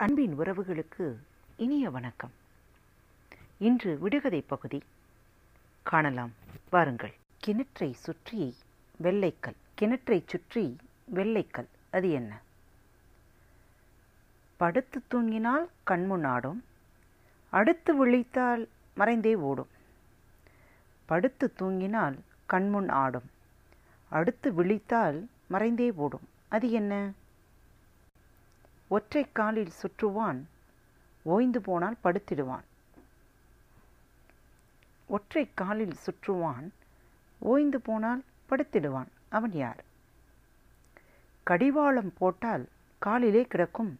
அன்பின் உறவுகளுக்கு இனிய வணக்கம். இன்று விடுகதை பகுதி காணலாம். வாருங்கள். கிணற்றை சுற்றி வெள்ளைக்கல். கிணற்றை சுற்றி வெள்ளைக்கல். அது என்ன? படுத்து தூங்கினால் கண்முன் ஆடும் அடுத்து விழித்தால் மறைந்தே ஓடும். படுத்து தூங்கினால் கண்முன் ஆடும். அடுத்து விழித்தால் மறைந்தே ஓடும். அது என்ன? ஒற்றை காலில் சுற்றுவான் ஓய்ந்து போனால் படுத்திடுவான். ஒற்றை காலில் சுற்றுவான் ஓய்ந்து போனால் படுத்திடுவான். அவன் யார்? கடிவாளம் போட்டால் காலிலே கிடக்கும்.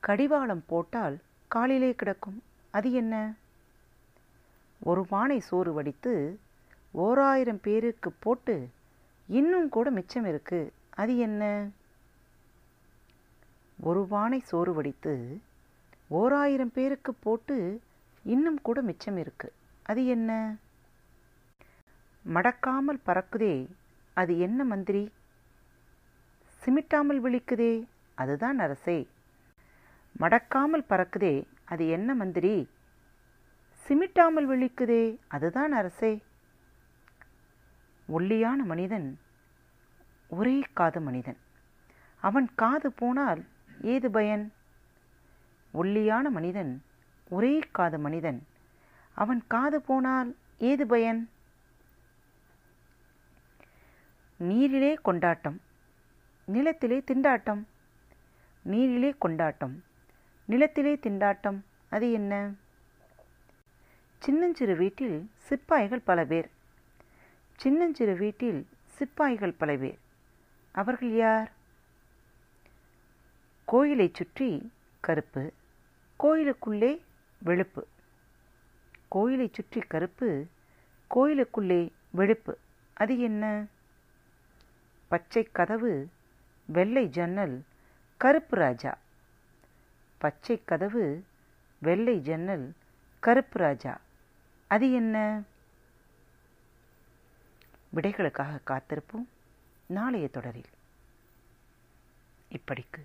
கடிவாளம் போட்டால் காலிலே கிடக்கும். அது என்ன? ஒரு பானை சோறு வடித்து ஓராயிரம் பேருக்கு போட்டு இன்னும் கூட மிச்சம் இருக்கு. அது என்ன? ஒரு பானை சோறு வடித்து ஓராயிரம் பேருக்கு போட்டு இன்னும் கூட மிச்சம் இருக்கு. அது என்ன? மடக்காமல் பறக்குதே. அது என்ன மந்திரி? சிமிட்டாமல் விழிக்குதே. அதுதான் அரசே. மடக்காமல் பறக்குதே. அது என்ன மந்திரி? சிமிட்டாமல் விழிக்குதே. அதுதான் அரசே. ஒல்லியான மனிதன் ஒரே காது மனிதன். அவன் காது போனால் ஏது பயன்? ஒல்லியான மனிதன் ஒரே காது மனிதன். அவன் காது போனால் ஏது பயன்? நீரிலே கொண்டாட்டம் நிலத்திலே திண்டாட்டம். நீரிலே கொண்டாட்டம் நிலத்திலே திண்டாட்டம் அது என்ன? சின்னஞ்சிறு வீட்டில் சிப்பாய்கள் பல பேர். சின்னஞ்சிறு வீட்டில் சிப்பாய்கள் பல பேர். அவர்கள் யார்? கோயிலை சுற்றி கருப்பு கோயிலுக்குள்ளே வெளுப்பு. கோயிலை சுற்றி கருப்பு கோயிலுக்குள்ளே வெளுப்பு. அது என்ன? பச்சை கதவு வெள்ளை ஜன்னல் கருப்பு ராஜா. பச்சை கதவு வெள்ளை ஜன்னல் கருப்பு ராஜா. அது என்ன? விடைகளுக்காக காத்திருப்போம். நாளைய தொடரில். இப்படிக்கு.